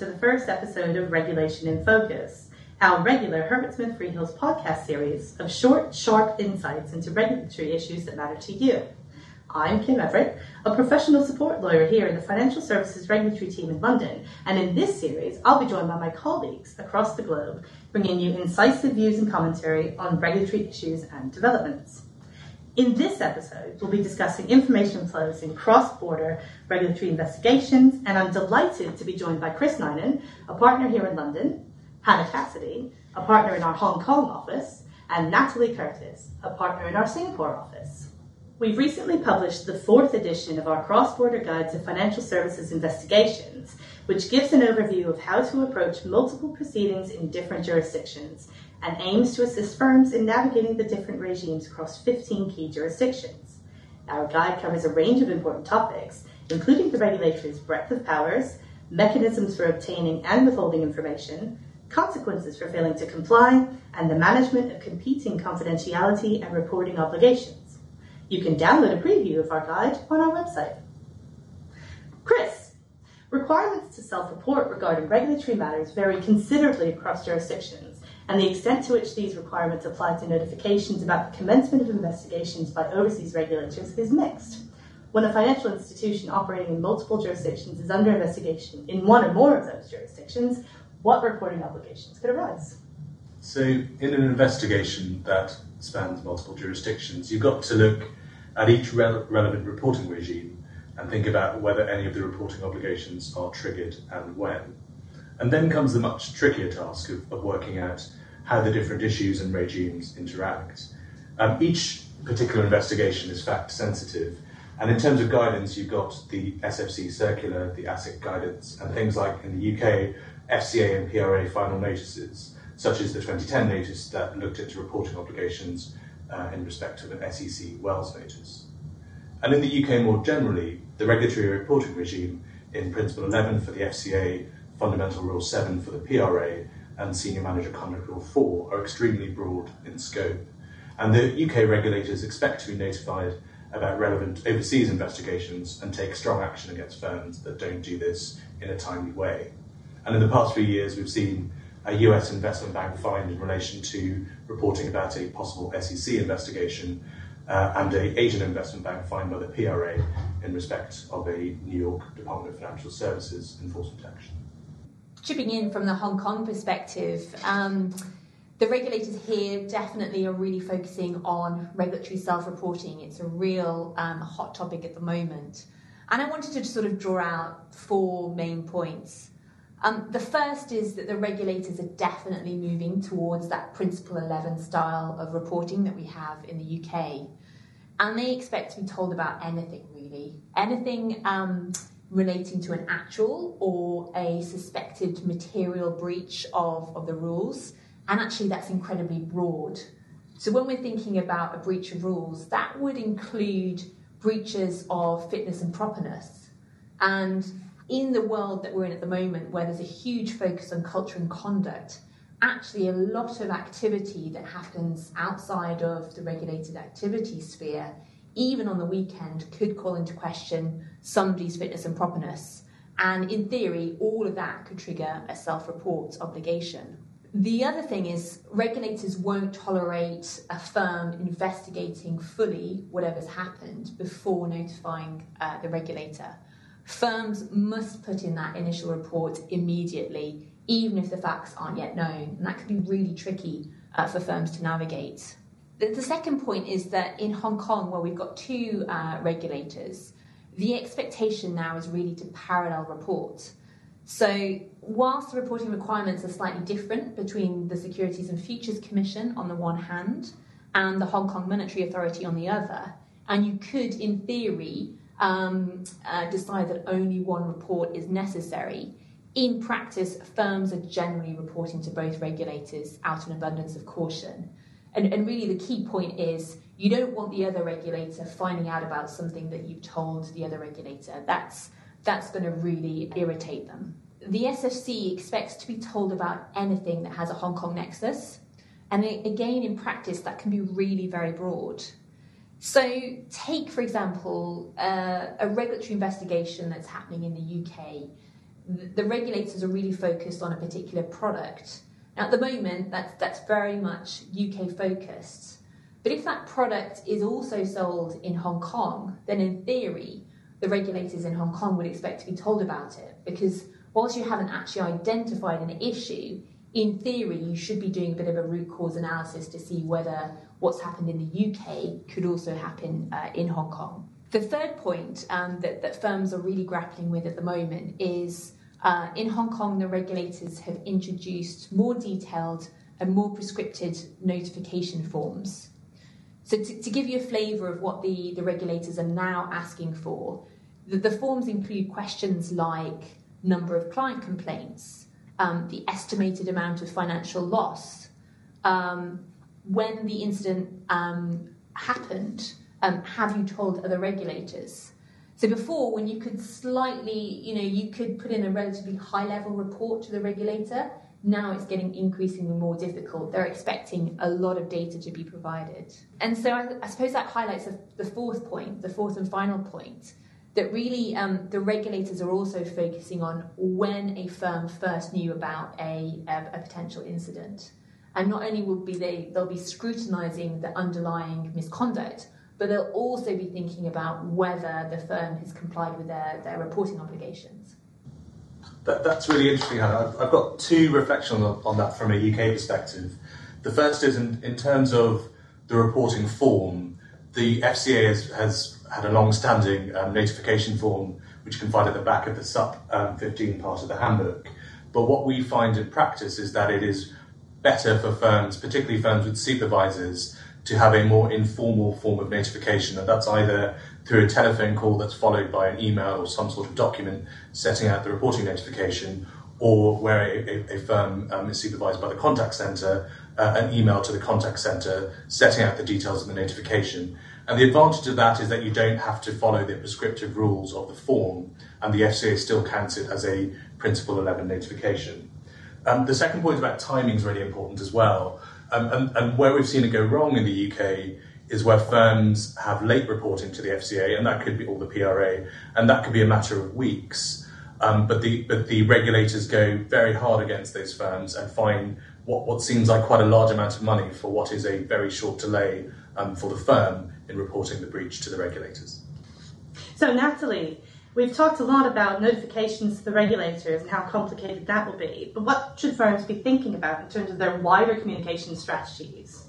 to the first episode of Regulation in Focus, our regular Herbert Smith Freehills podcast series of short, sharp insights into regulatory issues that matter to you. I'm Kim Everett, a professional support lawyer here in the Financial Services Regulatory Team in London, and in this series, I'll be joined by my colleagues across the globe, bringing you incisive views and commentary on regulatory issues and developments. In this episode, we'll be discussing information flows in cross-border regulatory investigations, and I'm delighted to be joined by Chris Ninan, a partner here in London, Hannah Cassidy, a partner in our Hong Kong office, and Natalie Curtis, a partner in our Singapore office. We've recently published the fourth edition of our cross-border guide to financial services investigations, which gives an overview of how to approach multiple proceedings in different jurisdictions and aims to assist firms in navigating the different regimes across 15 key jurisdictions. Our guide covers a range of important topics, including the regulator's breadth of powers, mechanisms for obtaining and withholding information, consequences for failing to comply, and the management of competing confidentiality and reporting obligations. You can download a preview of our guide on our website. Chris, requirements to self-report regarding regulatory matters vary considerably across jurisdictions, and the extent to which these requirements apply to notifications about the commencement of investigations by overseas regulators is mixed. When a financial institution operating in multiple jurisdictions is under investigation in one or more of those jurisdictions, what reporting obligations could arise? So, in an investigation that spans multiple jurisdictions, you've got to look at each re- relevant reporting regime and think about whether any of the reporting obligations are triggered and when. And then comes the much trickier task of, of working out how the different issues and regimes interact. Um, each particular investigation is fact sensitive, and in terms of guidance, you've got the SFC circular, the ASIC guidance, and things like in the UK, FCA and PRA final notices, such as the 2010 notice that looked into reporting obligations uh, in respect of an SEC Wells notice. And in the UK more generally, the regulatory reporting regime in Principle 11 for the FCA, Fundamental Rule 7 for the PRA, and Senior Manager Conduct Rule 4 are extremely broad in scope. And the UK regulators expect to be notified about relevant overseas investigations and take strong action against firms that don't do this in a timely way. And in the past few years, we've seen a US investment bank fined in relation to reporting about a possible SEC investigation, uh, and a Asian investment bank fined by the PRA in respect of a New York Department of Financial Services enforcement action. Chipping in from the Hong Kong perspective, um, the regulators here definitely are really focusing on regulatory self reporting. It's a real um, hot topic at the moment. And I wanted to sort of draw out four main points. Um, the first is that the regulators are definitely moving towards that Principle 11 style of reporting that we have in the UK. And they expect to be told about anything, really. Anything um, relating to an actual or a suspected material breach of, of the rules. And actually, that's incredibly broad. So, when we're thinking about a breach of rules, that would include breaches of fitness and properness. And in the world that we're in at the moment, where there's a huge focus on culture and conduct, actually a lot of activity that happens outside of the regulated activity sphere, even on the weekend, could call into question somebody's fitness and properness. And in theory, all of that could trigger a self report obligation. The other thing is, regulators won't tolerate a firm investigating fully whatever's happened before notifying uh, the regulator firms must put in that initial report immediately, even if the facts aren't yet known. And that can be really tricky uh, for firms to navigate. The, the, second point is that in Hong Kong, where we've got two uh, regulators, the expectation now is really to parallel report. So, whilst the reporting requirements are slightly different between the Securities and Futures Commission on the one hand and the Hong Kong Monetary Authority on the other, and you could, in theory, um, uh, decide that only one report is necessary. In practice, firms are generally reporting to both regulators out of an abundance of caution. And, and really, the key point is you don't want the other regulator finding out about something that you've told the other regulator. That's, that's going to really irritate them. The SFC expects to be told about anything that has a Hong Kong nexus. And again, in practice, that can be really very broad. So, take for example uh, a regulatory investigation that's happening in the UK. the regulators are really focused on a particular product. At the moment, that's, that's very much UK focused. But if that product is also sold in Hong Kong, then in theory, the regulators in Hong Kong would expect to be told about it because whilst you haven't actually identified an issue, in theory, you should be doing a bit of a root cause analysis to see whether what's happened in the UK could also happen uh, in Hong Kong. The third point um, that, that firms are really grappling with at the moment is uh, in Hong Kong, the regulators have introduced more detailed and more prescripted notification forms. So, to, to give you a flavour of what the, the regulators are now asking for, the, the forms include questions like number of client complaints, um, the estimated amount of financial loss, um, when the incident um, happened, um, have you told other regulators? So before, when you could slightly, you know, you could put in a relatively high level report to the regulator. Now it's getting increasingly more difficult. They're expecting a lot of data to be provided. And so I, I suppose that highlights the fourth point, the fourth and final point, that really um, the regulators are also focusing on when a firm first knew about a, a, a potential incident. And not only will be they, they'll be scrutinising the underlying misconduct, but they'll also be thinking about whether the firm has complied with their, their reporting obligations. That, that's really interesting. I've, I've got two reflections on, on, that from a UK perspective. The first is in, in terms of the reporting form, the FCA has, has had a long standing um, notification form which you can find at the back of the SUP um, 15 part of the handbook. But what we find in practice is that it is better for firms, particularly firms with supervisors, to have a more informal form of notification, and that's either through a telephone call that's followed by an email or some sort of document setting out the reporting notification, or where a, a, a firm um, is supervised by the contact centre, uh, an email to the contact centre setting out the details of the notification. And the advantage of that is that you don't have to follow the prescriptive rules of the form, and the FCA still counts it as a Principle 11 notification. Um, the second point about timing is really important as well. Um, and, and, where we've seen it go wrong in the UK is where firms have late reporting to the FCA, and that could be all the PRA, and that could be a matter of weeks. Um, but the but the regulators go very hard against those firms and fine what, what seems like quite a large amount of money for what is a very short delay um, for the firm in reporting the breach to the regulators. So, Natalie, we've talked a lot about notifications to the regulators and how complicated that will be, but what should firms be thinking about in terms of their wider communication strategies?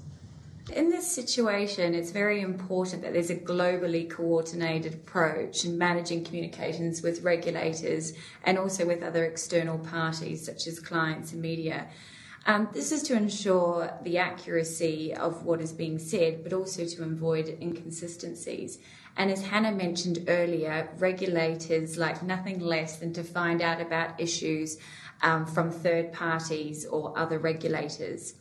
In this situation, it's very important that there's a globally coordinated approach in managing communications with regulators and also with other external parties such as clients and media. Um, this is to ensure the accuracy of what is being said, but also to avoid inconsistencies. And as Hannah mentioned earlier, regulators like nothing less than to find out about issues um, from third parties or other regulators.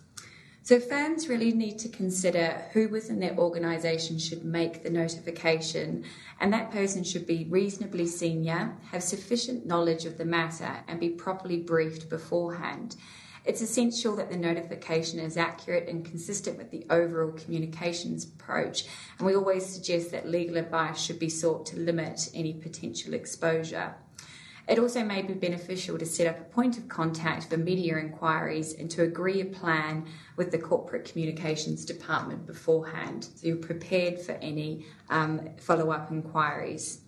So firms really need to consider who within their organisation should make the notification, and that person should be reasonably senior, have sufficient knowledge of the matter, and be properly briefed beforehand. It's essential that the notification is accurate and consistent with the overall communications approach, and we always suggest that legal advice should be sought to limit any potential exposure. It also may be beneficial to set up a point of contact for media inquiries and to agree a plan with the corporate communications department beforehand so you're prepared for any um, follow up inquiries.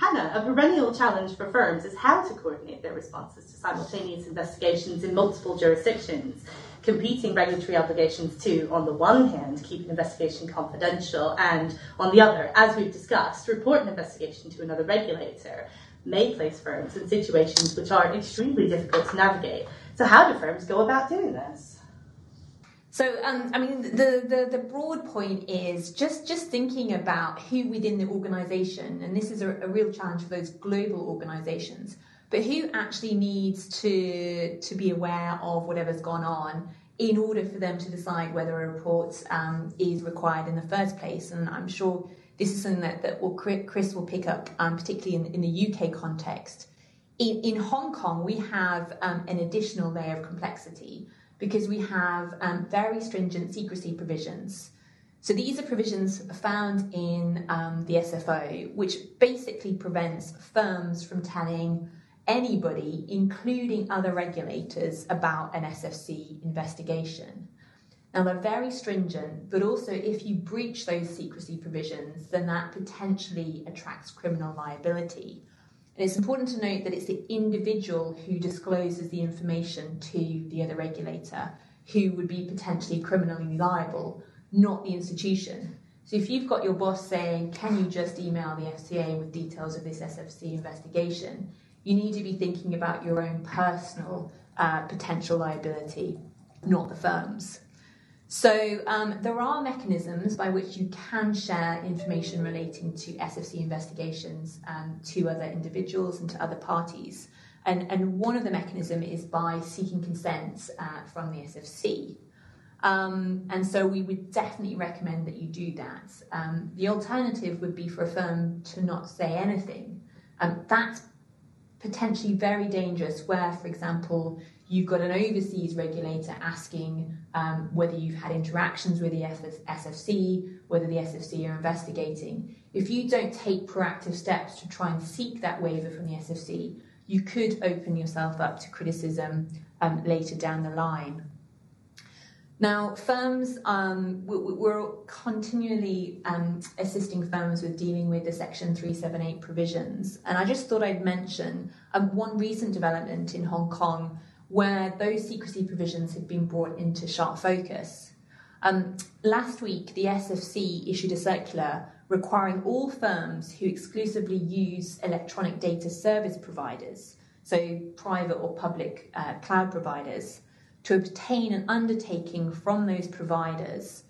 Hannah, a perennial challenge for firms is how to coordinate their responses to simultaneous investigations in multiple jurisdictions, competing regulatory obligations to, on the one hand, keep an investigation confidential, and on the other, as we've discussed, report an investigation to another regulator, may place firms in situations which are extremely difficult to navigate. So, how do firms go about doing this? So, um, I mean, the, the, the, broad point is just, just thinking about who within the organisation, and this is a, a, real challenge for those global organisations, but who actually needs to, to be aware of whatever's gone on in order for them to decide whether a report um, is required in the first place. And I'm sure this is something that, that will, Chris will pick up, um, particularly in, in the UK context. In, in Hong Kong, we have um, an additional layer of complexity because we have um, very stringent secrecy provisions. So these are provisions found in um, the SFO, which basically prevents firms from telling anybody, including other regulators, about an SFC investigation. Now, they're very stringent, but also if you breach those secrecy provisions, then that potentially attracts criminal liability. And it's important to note that it's the individual who discloses the information to the other regulator who would be potentially criminally liable, not the institution. So if you've got your boss saying, Can you just email the FCA with details of this SFC investigation? you need to be thinking about your own personal uh, potential liability, not the firm's. So um, there are mechanisms by which you can share information relating to SFC investigations um, to other individuals and to other parties. And, and one of the mechanisms is by seeking consent uh, from the SFC. Um, and so we would definitely recommend that you do that. Um, the alternative would be for a firm to not say anything. Um, that's potentially very dangerous where, for example, you've got an overseas regulator asking um, whether you've had interactions with the SFC, whether the SFC are investigating. If you don't take proactive steps to try and seek that waiver from the SFC, you could open yourself up to criticism um, later down the line. Now, firms, um, we're continually um, assisting firms with dealing with the Section 378 provisions. And I just thought I'd mention um, one recent development in Hong Kong where those secrecy provisions have been brought into sharp focus. Um, last week, the SFC issued a circular requiring all firms who exclusively use electronic data service providers, so private or public uh, cloud providers, to obtain an undertaking from those providers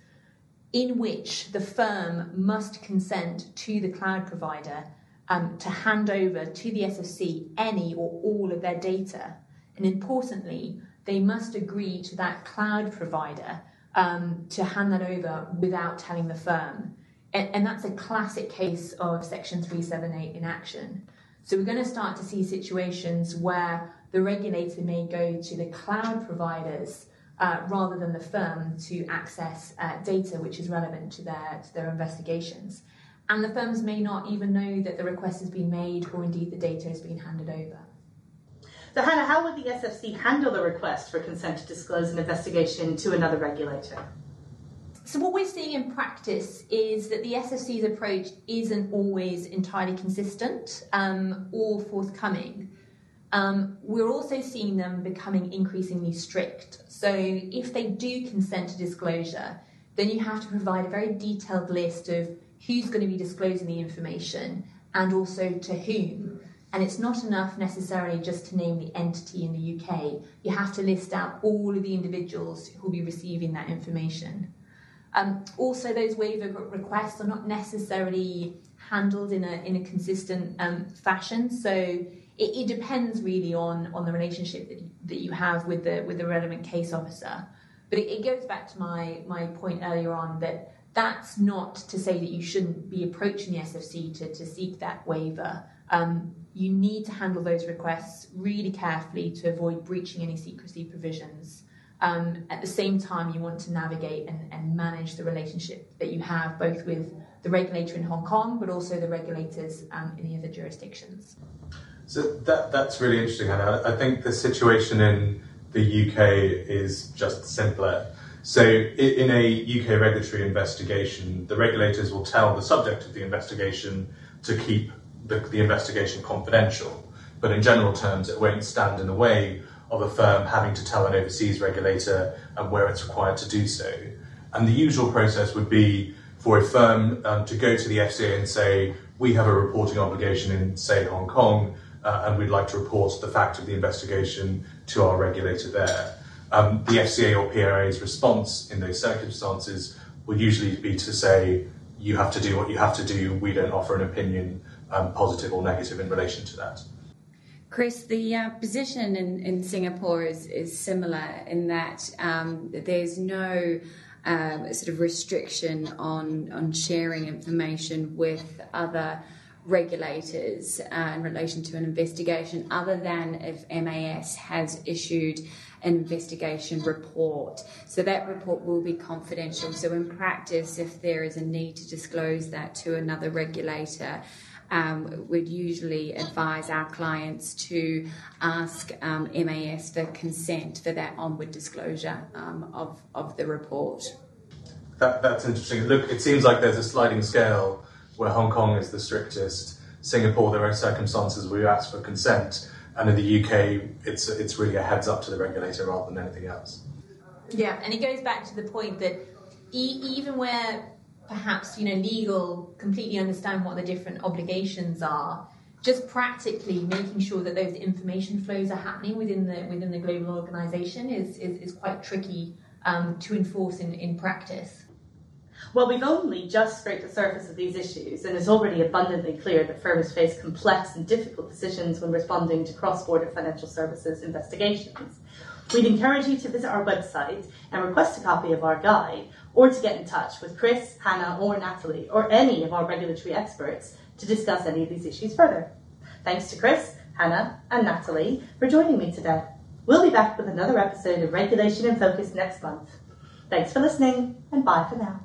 in which the firm must consent to the cloud provider um, to hand over to the SFC any or all of their data. And importantly, they must agree to that cloud provider um, to hand that over without telling the firm. And, and that's a classic case of Section 378 in action. So we're going to start to see situations where the regulator may go to the cloud providers uh, rather than the firm to access uh, data which is relevant to their, to their investigations. And the firms may not even know that the request has been made or indeed the data has been handed over. So, Hannah, how would the SFC handle the request for consent to disclose an investigation to another regulator? So, what we're seeing in practice is that the SFC's approach isn't always entirely consistent um, or forthcoming. Um, we're also seeing them becoming increasingly strict. So, if they do consent to disclosure, then you have to provide a very detailed list of who's going to be disclosing the information and also to whom. And it's not enough necessarily just to name the entity in the UK. You have to list out all of the individuals who will be receiving that information. Um, also, those waiver requests are not necessarily handled in a in a consistent um, fashion. So it, it, depends really on on the relationship that, that you have with the with the relevant case officer. But it, it goes back to my my point earlier on that that's not to say that you shouldn't be approaching the SFC to, to seek that waiver. Um, you need to handle those requests really carefully to avoid breaching any secrecy provisions. Um, at the same time, you want to navigate and, and manage the relationship that you have both with the regulator in Hong Kong, but also the regulators um, in the other jurisdictions. So that that's really interesting, Hannah. I think the situation in the UK is just simpler. So in a UK regulatory investigation, the regulators will tell the subject of the investigation to keep the, the investigation confidential. But in general terms, it won't stand in the way of a firm having to tell an overseas regulator and where it's required to do so. And the usual process would be for a firm um, to go to the FCA and say, we have a reporting obligation in, say, Hong Kong, uh, and we'd like to report the fact of the investigation to our regulator there. Um, the FCA or PRA's response in those circumstances will usually be to say, you have to do what you have to do, we don't offer an opinion, um, positive or negative, in relation to that. Chris, the uh, position in, in Singapore is, is similar in that um, there's no um, sort of restriction on, on sharing information with other regulators uh, in relation to an investigation, other than if MAS has issued an investigation report. So that report will be confidential. So, in practice, if there is a need to disclose that to another regulator, um, would usually advise our clients to ask um, MAS for consent for that onward disclosure um, of, of the report. That, that's interesting. Look, it seems like there's a sliding scale where Hong Kong is the strictest. Singapore, there are circumstances where you ask for consent, and in the UK, it's it's really a heads up to the regulator rather than anything else. Yeah, and it goes back to the point that e- even where perhaps you know legal completely understand what the different obligations are, just practically making sure that those information flows are happening within the within the global organisation is, is is quite tricky um, to enforce in, in practice. Well, we've only just scraped the surface of these issues, and it's already abundantly clear that firms face complex and difficult decisions when responding to cross border financial services investigations. We'd encourage you to visit our website and request a copy of our guide, or to get in touch with Chris, Hannah, or Natalie, or any of our regulatory experts to discuss any of these issues further. Thanks to Chris, Hannah, and Natalie for joining me today. We'll be back with another episode of Regulation in Focus next month. Thanks for listening, and bye for now.